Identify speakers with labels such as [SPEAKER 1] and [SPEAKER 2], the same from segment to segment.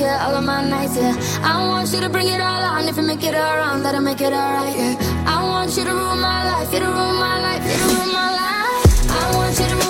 [SPEAKER 1] yeah, all of my nights, yeah. I want you to bring it all on. If you make it all wrong, that'll make it all right, yeah. I want you to rule my life, you to rule my life, you to rule my life. I want you to rule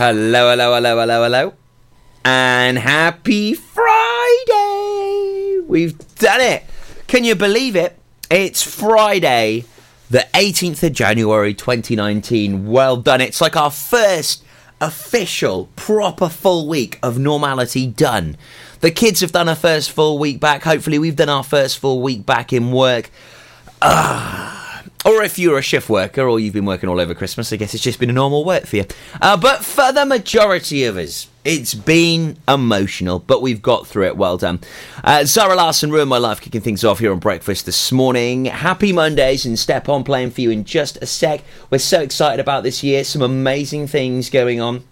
[SPEAKER 2] Hello, hello, hello, hello, hello. And happy Friday! We've done it! Can you believe it? It's Friday, the 18th of January 2019. Well done. It's like our first official, proper full week of normality done. The kids have done a first full week back. Hopefully, we've done our first full week back in work. Ah. Or if you're a shift worker or you've been working all over Christmas, I guess it's just been a normal work for you. Uh, but for the majority of us, it's been emotional, but we've got through it. Well done. Uh, Larsen, Larsson ruined my life kicking things off here on breakfast this morning. Happy Mondays and step on playing for you in just a sec. We're so excited about this year. Some amazing things going on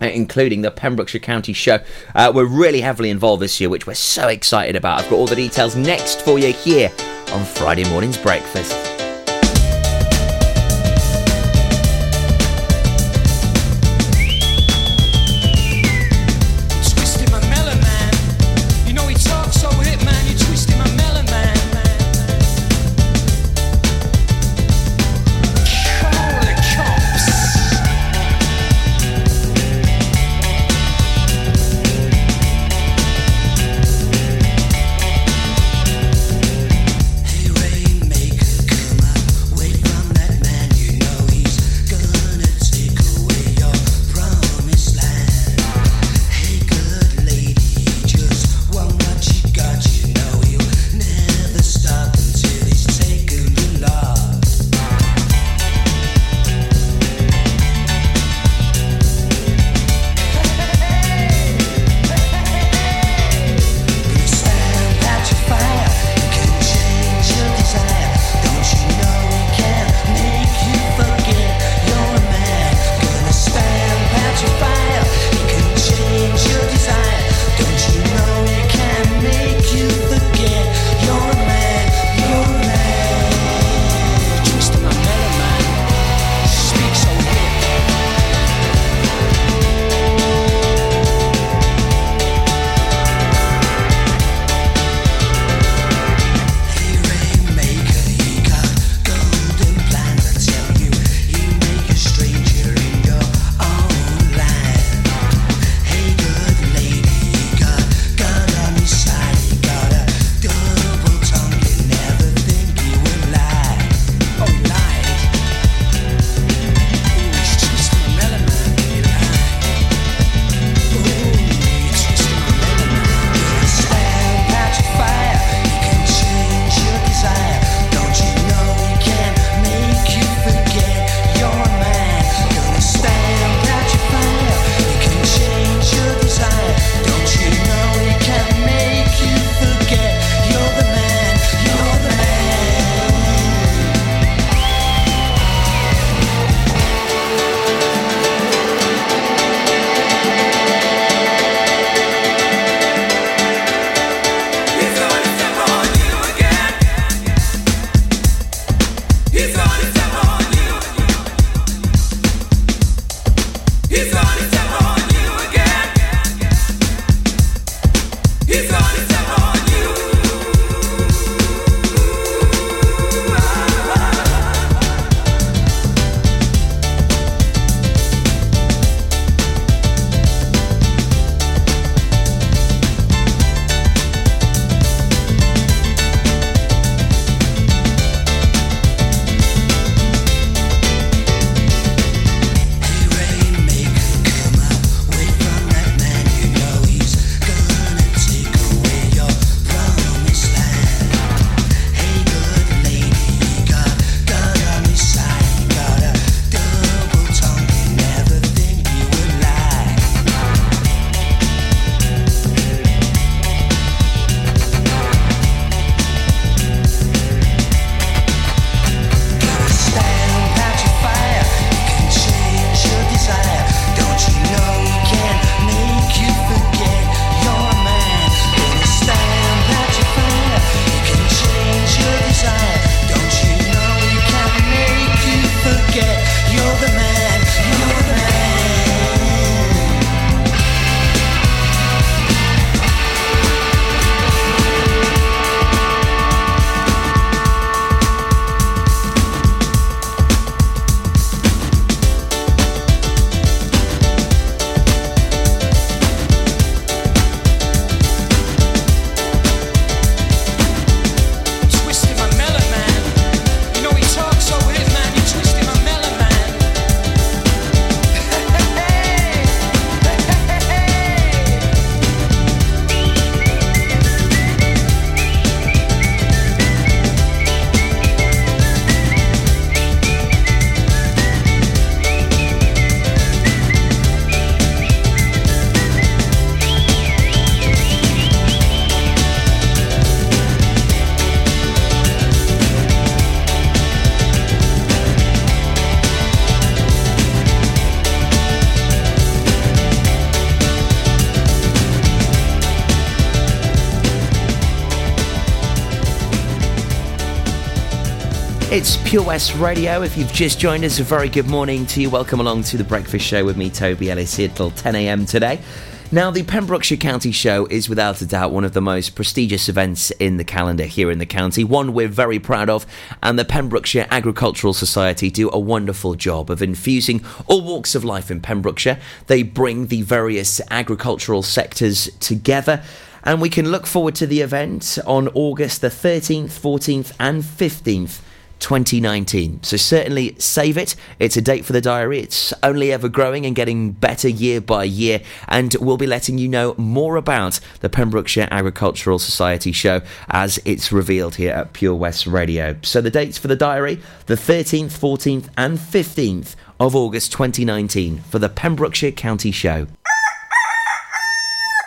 [SPEAKER 2] uh, including the Pembrokeshire County Show. Uh, we're really heavily involved this year, which we're so excited about. I've got all the details next for you here on Friday morning's breakfast. Pure West Radio. If you've just joined us, a very good morning to you. Welcome along to the Breakfast Show with me, Toby Ellis, here till 10 a.m. today. Now, the Pembrokeshire County Show is without a doubt one of the most prestigious events in the calendar here in the county, one we're very proud of, and the Pembrokeshire Agricultural Society do a wonderful job of infusing all walks of life in Pembrokeshire. They bring the various agricultural sectors together. And we can look forward to the event on August the 13th, 14th, and 15th 2019. So certainly save it. It's a date for the diary. It's only ever growing and getting better year by year. And we'll be letting you know more about the Pembrokeshire Agricultural Society show as it's revealed here at Pure West Radio. So the dates for the diary the 13th, 14th, and 15th of August 2019 for the Pembrokeshire County Show.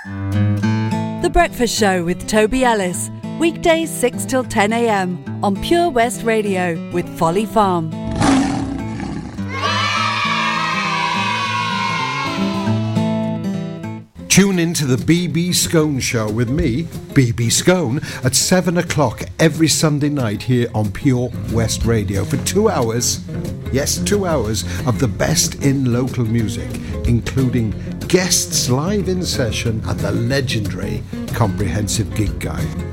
[SPEAKER 3] The Breakfast Show with Toby Ellis. Weekdays 6 till 10 a.m. on Pure West Radio with Folly Farm.
[SPEAKER 4] Tune in to the BB Scone Show with me, BB Scone, at 7 o'clock every Sunday night here on Pure West Radio for two hours. Yes, two hours of the best in local music, including guests live in session and the legendary Comprehensive Gig Guide.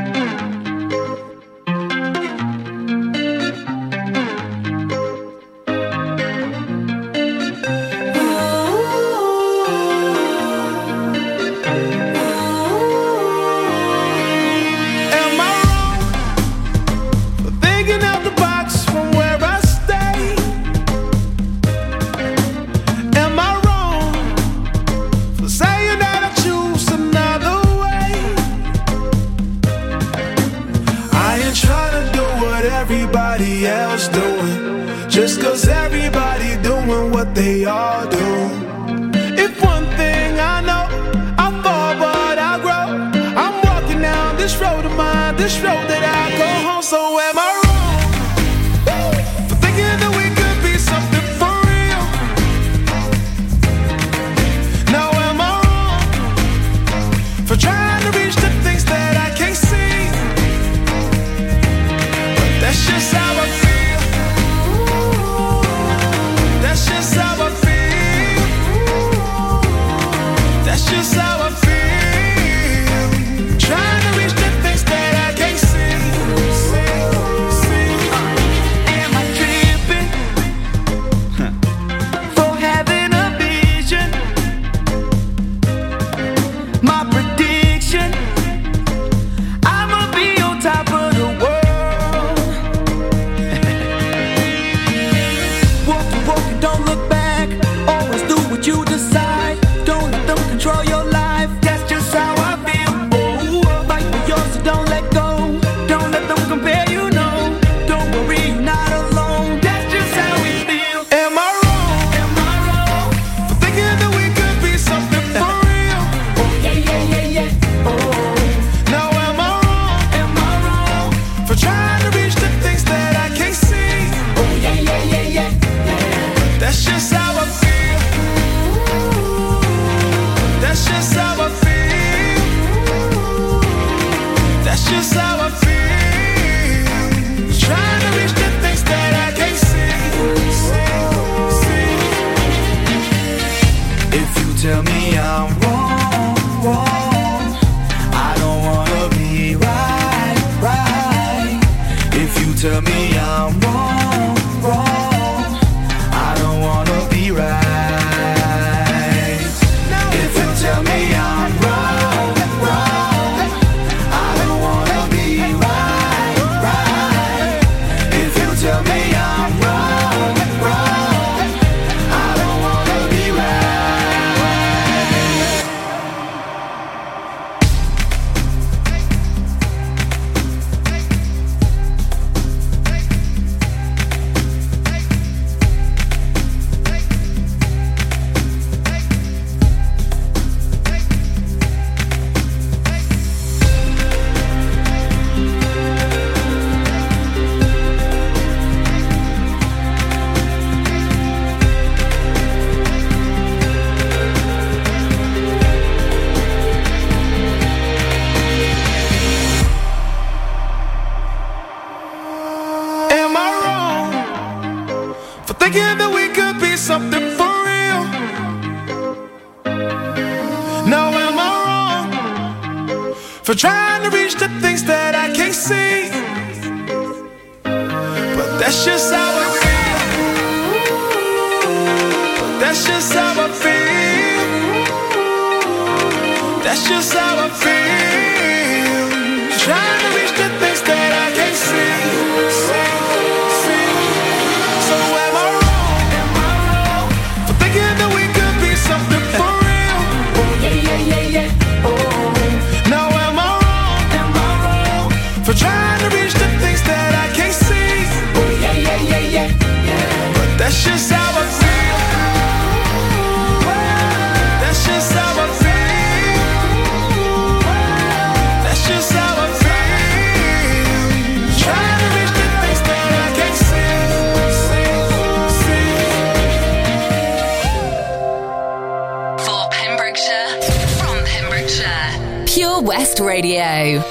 [SPEAKER 5] Radio.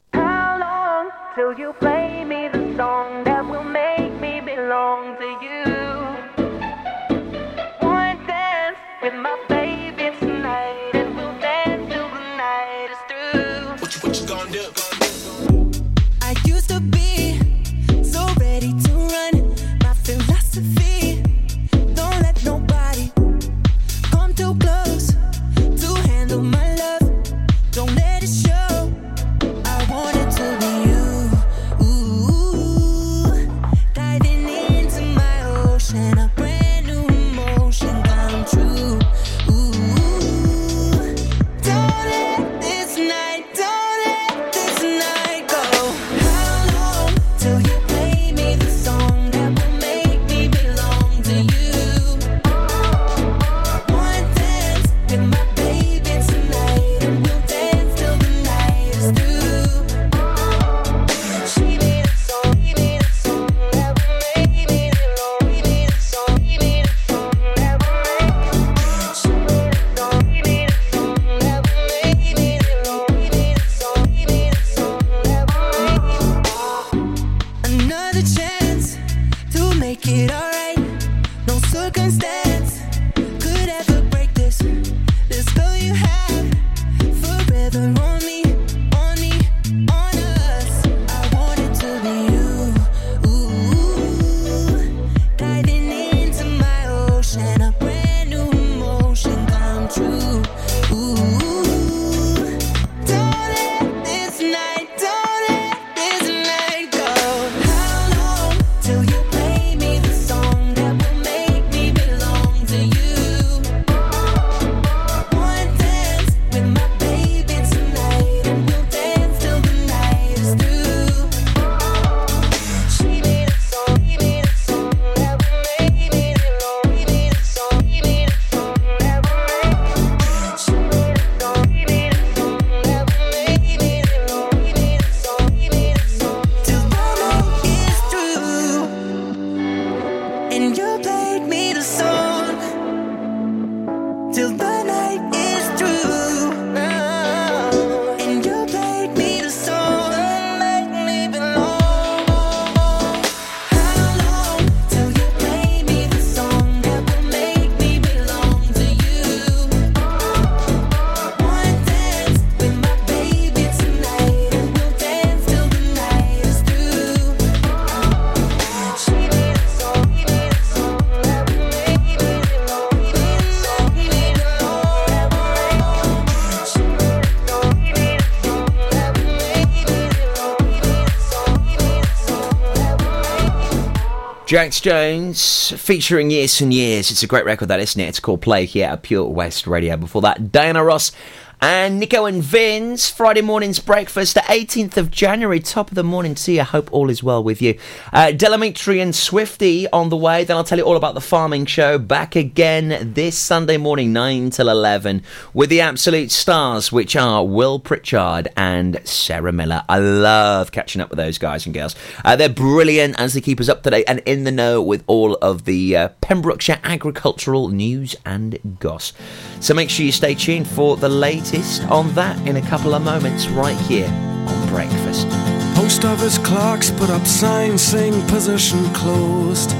[SPEAKER 2] Jax Jones featuring Years and Years. It's a great record, that isn't it? It's called Play here at Pure West Radio. Before that, Diana Ross and Nico and Vinz. Friday morning's breakfast, the 18th of January. Top of the morning to you. I hope all is well with you. Uh, Del Amitri and Swifty on the way. Then I'll tell you all about the farming show. Back again this Sunday morning, 9 till 11, with the absolute stars, which are Will Pritchard and Sarah Miller. I love catching up with those guys and girls. Uh, they're brilliant as they keep us up to date and in the know with all of the uh, Pembrokeshire agricultural news and goss. So make sure you stay tuned for the latest on that in a couple of moments right here on Breakfast.
[SPEAKER 6] Post office clerks put up signs saying position closed.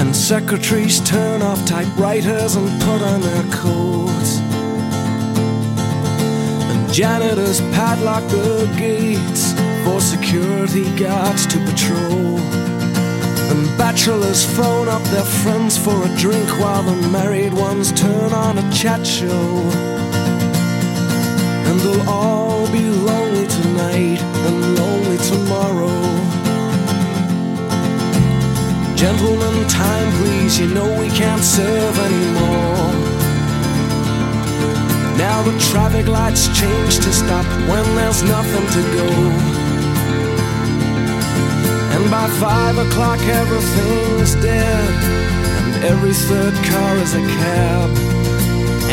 [SPEAKER 6] And secretaries turn off typewriters and put on their coats. And janitors padlock the gates for security guards to patrol. And bachelors phone up their friends for a drink while the married ones turn on a chat show. And they'll all be lonely tonight and lonely tomorrow. Gentlemen, time please, you know we can't serve anymore. Now the traffic lights change to stop when there's nothing to go. By five o'clock everything's dead, and every third car is a cab.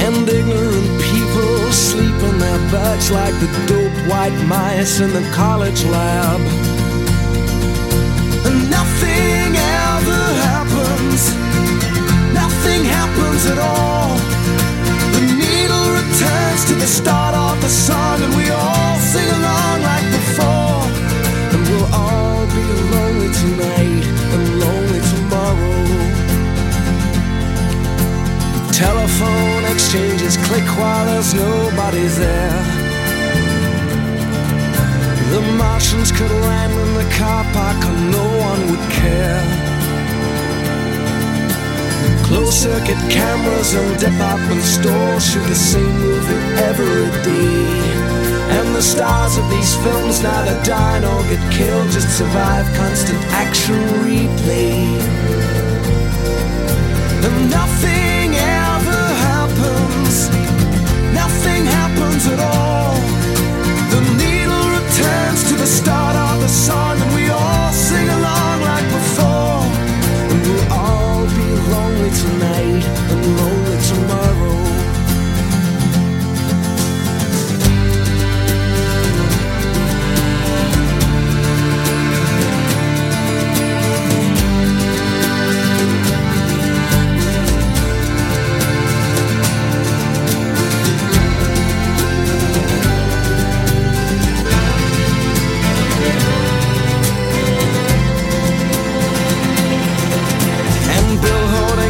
[SPEAKER 6] And ignorant people sleep in their beds like the dope white mice in the college lab. And nothing ever happens, nothing happens at all. The needle returns to the start of the song, and we exchanges click while there's nobody there. The Martians could land in the car park and no one would care. Closed circuit cameras and department stores shoot the same movie every day. And the stars of these films neither die nor get killed, just survive constant action replay. And nothing happens at all. The needle returns to the start of the song, and we all sing along like before. And we'll all be lonely tonight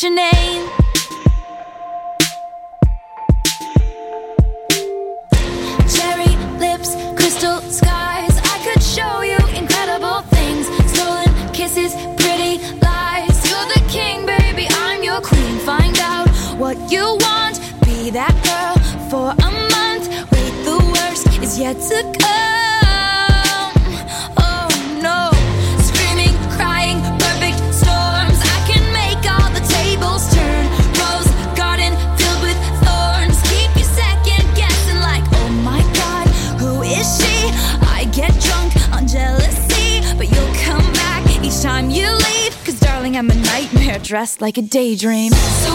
[SPEAKER 1] Your name. Dressed like a daydream. So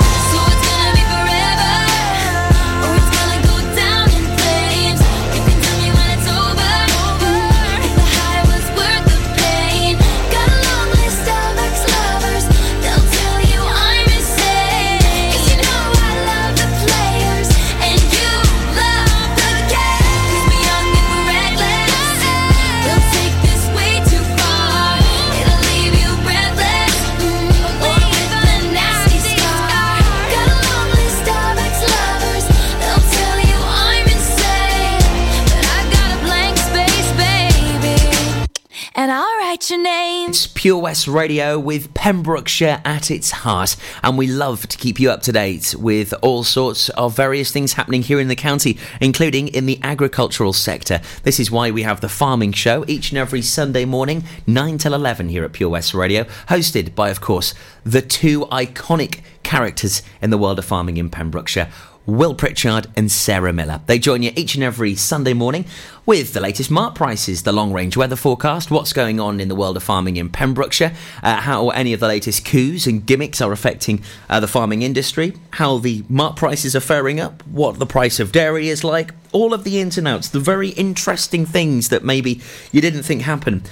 [SPEAKER 2] Pure West Radio with Pembrokeshire at its heart, and we love to keep you up to date with all sorts of various things happening here in the county, including in the agricultural sector. This is why we have the Farming Show each and every Sunday morning, 9 till 11 here at Pure West Radio, hosted by, of course, the two iconic characters in the world of farming in Pembrokeshire. Will Pritchard and Sarah Miller. They join you each and every Sunday morning with the latest mart prices, the long range weather forecast, what's going on in the world of farming in Pembrokeshire, uh, how any of the latest coups and gimmicks are affecting uh, the farming industry, how the mart prices are faring up, what the price of dairy is like, all of the ins and outs, the very interesting things that maybe you didn't think happen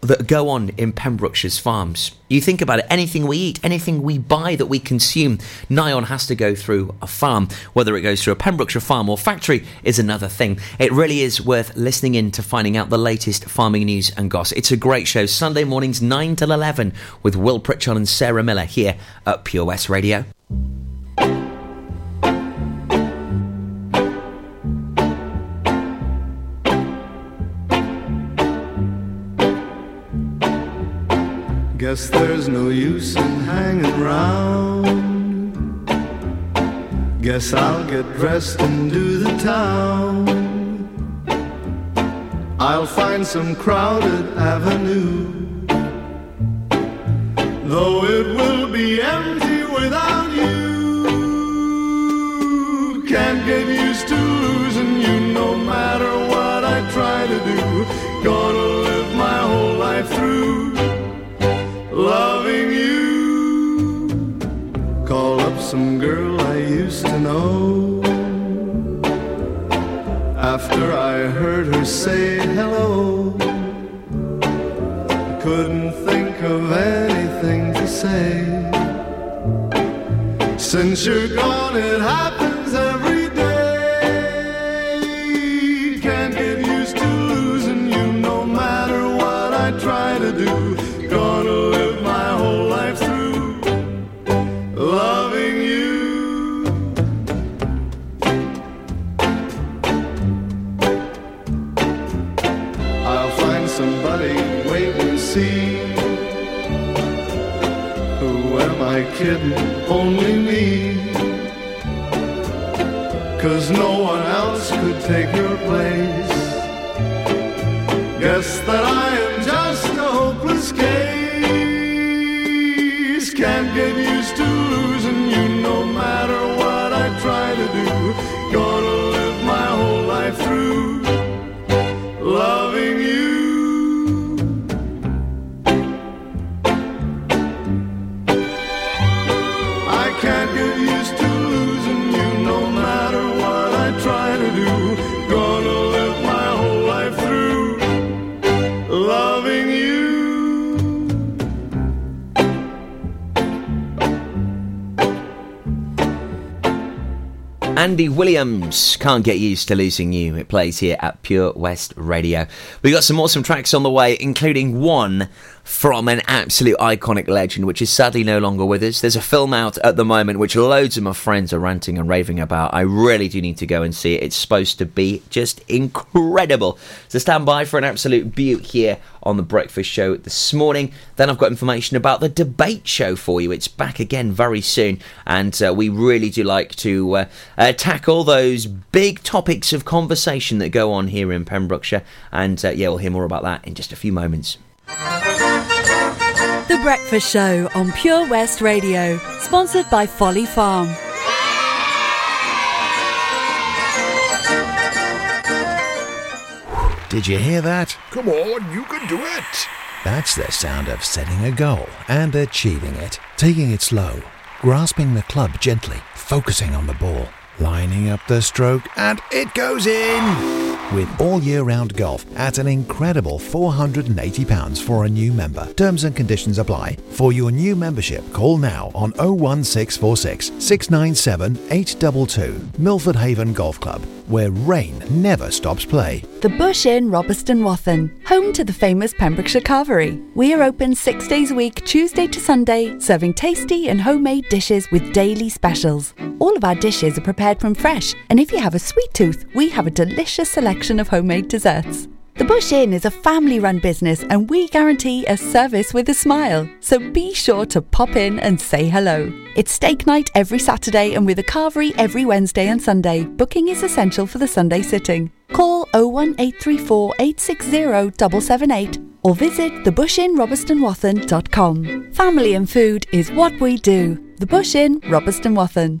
[SPEAKER 2] that go on in Pembrokeshire's farms. You think about it, anything we eat, anything we buy that we consume, nigh on has to go through a farm. Whether it goes through a Pembrokeshire farm or factory is another thing. It really is worth listening in to finding out the latest farming news and gossip. It's a great show, Sunday mornings 9 till 11 with Will Pritchard and Sarah Miller here at Pure West Radio.
[SPEAKER 7] Guess there's no use in hanging round. Guess I'll get dressed and do the town. I'll find some crowded avenue. Though it will be empty without you. Can't get used to losing you no matter what I try to do. Gonna say hello. Couldn't think of anything to say. Since you're gone, it happens
[SPEAKER 2] Andy Williams, Can't Get Used to Losing You. It plays here at Pure West Radio. We got some awesome tracks on the way, including one from an absolute iconic legend, which is sadly no longer with us. There's a film out at the moment which loads of my friends are ranting and raving about. I really do need to go and see it. It's supposed to be just incredible. So stand by for an absolute beaut here on the breakfast show this morning. Then I've got information about the debate show for you. It's back again very soon, and uh, we really do like to uh, uh, tackle those big topics of conversation that go on here in Pembrokeshire. And uh, yeah, we'll hear more about that in just a few moments.
[SPEAKER 3] The Breakfast Show on Pure West Radio, sponsored by Folly Farm.
[SPEAKER 8] Did you hear that? Come on, you can do it. That's the sound of setting a goal and achieving it. Taking it slow, grasping the club gently, focusing on the ball, lining up the stroke, and it goes in. With all year round golf at an incredible £480 for a new member. Terms and conditions apply. For your new membership, call now on 01646 697 822. Milford Haven Golf Club, where rain never stops play.
[SPEAKER 3] The Bush Inn, Robeston Wathen, home to the famous Pembrokeshire Carvery. We are open six days a week, Tuesday to Sunday, serving tasty and homemade dishes with daily specials. All of our dishes are prepared from fresh, and if you have a sweet tooth, we have a delicious selection of homemade desserts. The Bush Inn is a family run business and we guarantee a service with a smile. So be sure to pop in and say hello. It's steak night every Saturday and with a carvery every Wednesday and Sunday. Booking is essential for the Sunday sitting. Call 01834 860 778 or visit thebushinrobertsonwathen.com. Family and food is what we do. The Bush Inn, Robeston Wathen.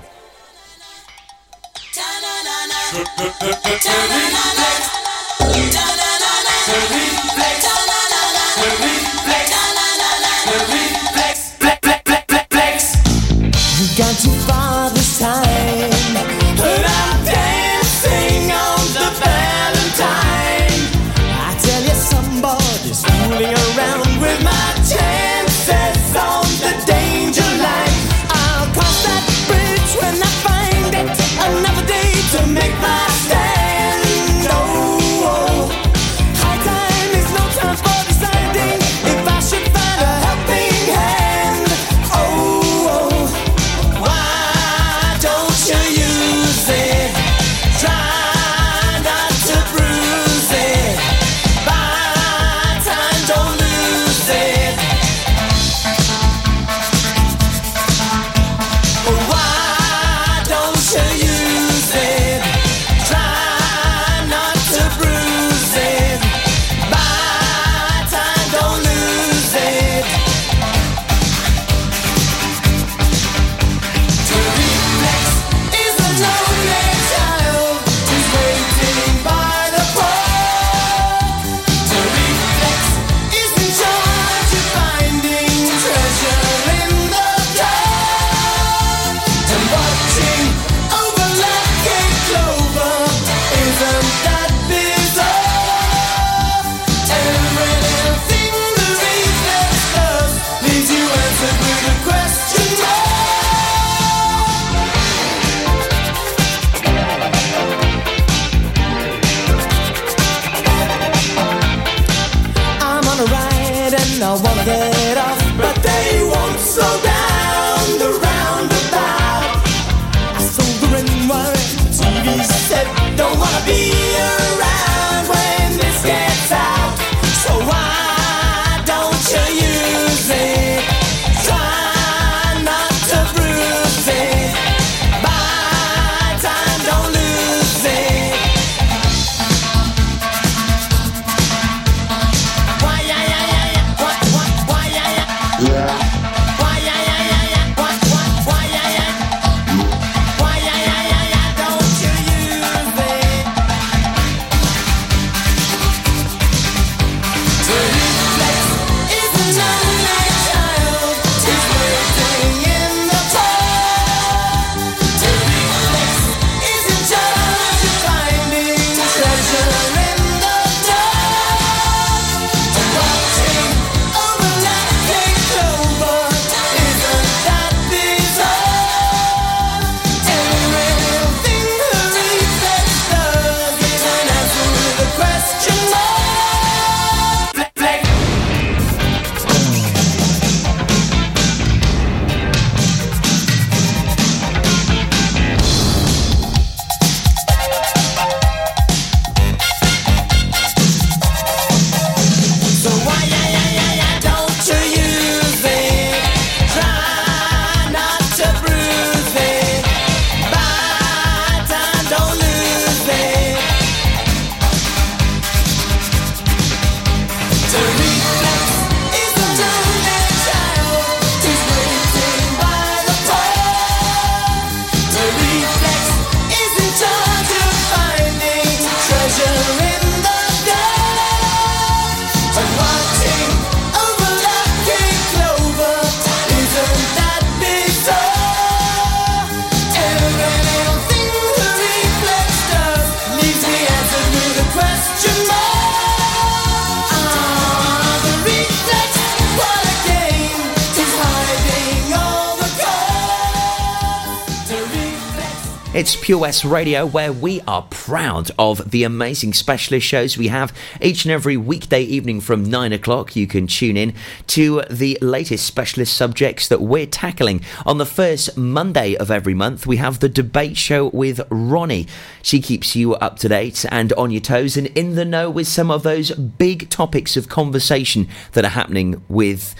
[SPEAKER 2] West Radio, where we are proud of the amazing specialist shows we have each and every weekday evening from 9 o'clock. You can tune in to the latest specialist subjects that we're tackling. On the first Monday of every month, we have the debate show with Ronnie. She keeps you up to date and on your toes and in the know with some of those big topics of conversation that are happening with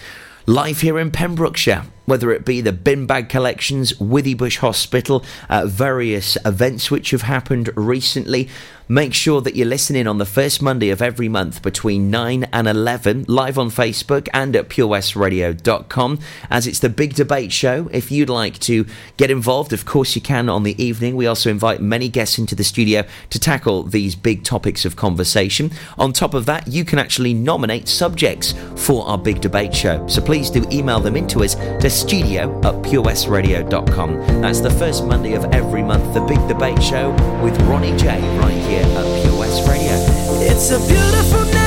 [SPEAKER 2] life here in Pembrokeshire. Whether it be the bin bag collections, Withybush Hospital, uh, various events which have happened recently, make sure that you're listening on the first Monday of every month between 9 and 11, live on Facebook and at purewestradio.com, as it's the big debate show. If you'd like to get involved, of course you can on the evening. We also invite many guests into the studio to tackle these big topics of conversation. On top of that, you can actually nominate subjects for our big debate show. So please do email them into us to studio at purewestradio.com. That's the first Monday of every month, the big debate show with Ronnie J right here at Pure West Radio.
[SPEAKER 9] It's a beautiful night.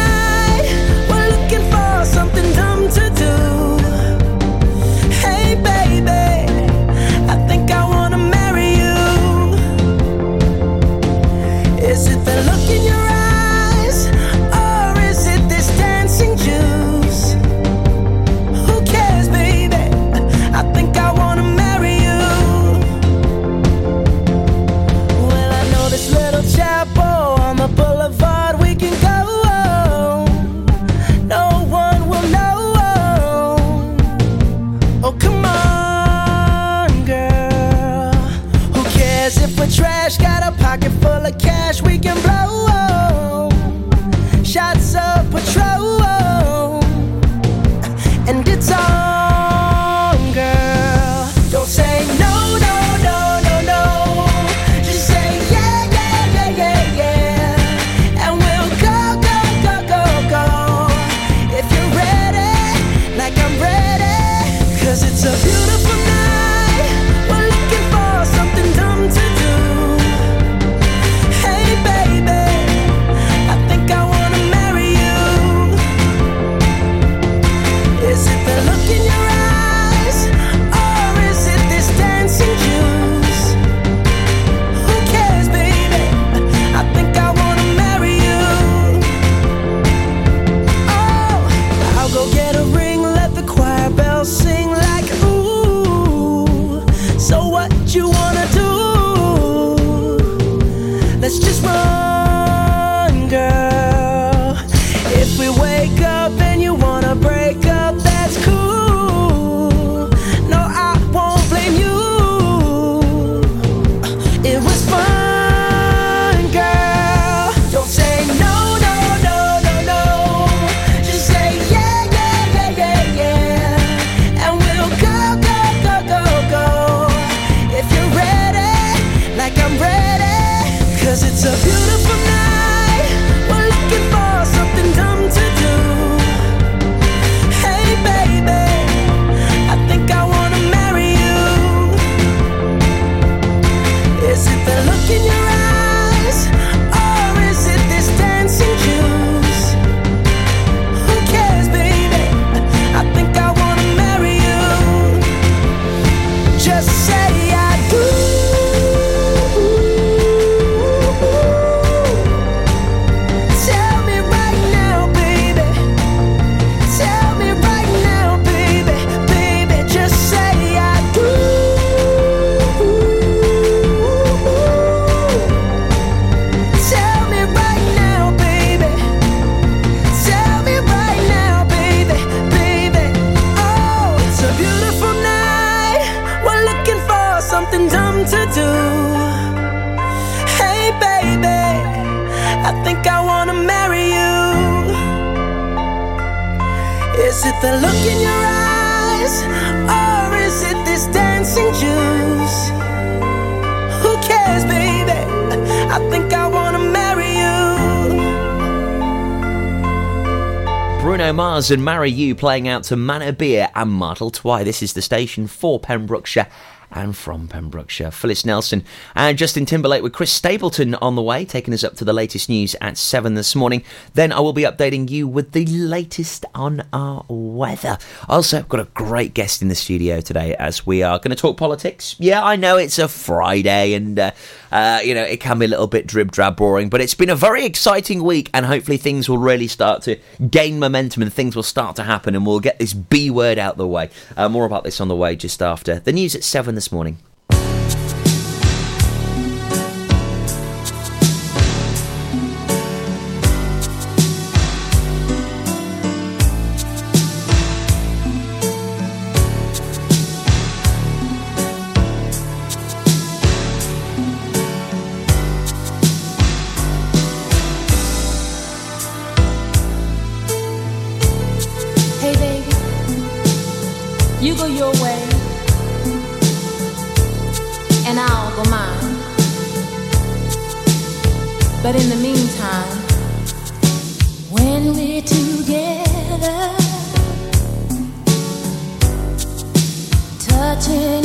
[SPEAKER 9] And Marry You
[SPEAKER 2] playing out to Manorbier and Muddle Twy. This is the station for Pembrokeshire and from Pembrokeshire. Phyllis Nelson and Justin Timberlake with Chris Stapleton on the way, taking us up to the latest news at 7 this morning. Then I will be updating you with the latest on our weather. Also, I've got a great guest in the studio today as we are going to talk politics. Yeah, I know it's a Friday and, uh, uh, you know, it can be a little bit drib drab boring, but it's been a very exciting week and hopefully things will really start to gain momentum and things will start to happen and we'll get this B word out the way. Uh, more about this on the way just after the news at 7 this morning.
[SPEAKER 5] But in the meantime, when we're together, touching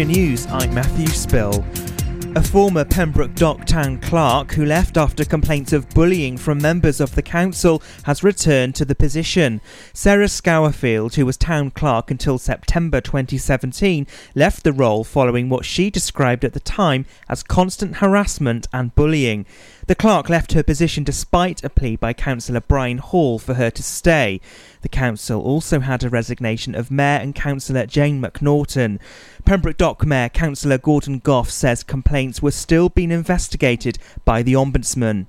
[SPEAKER 10] Yorkshire News, I'm Matthew Spill. A former Pembroke Dock town clerk who left after complaints of bullying from members of the council has returned to the position. Sarah Scourfield, who was town clerk until September 2017, left the role following what she described at the time as constant harassment and bullying. The clerk left her position despite a plea by Councillor Brian Hall for her to stay. The council also had a resignation of Mayor and Councillor Jane McNaughton. Pembroke Dock Mayor Councillor Gordon Goff says complaints were still being investigated by the Ombudsman.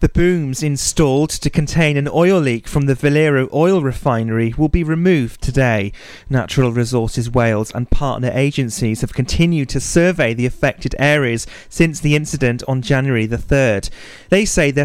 [SPEAKER 10] The booms installed to contain an oil leak from the Valero oil refinery will be removed today. Natural Resources Wales and partner agencies have continued to survey the affected areas since the incident on January the 3rd. They say they're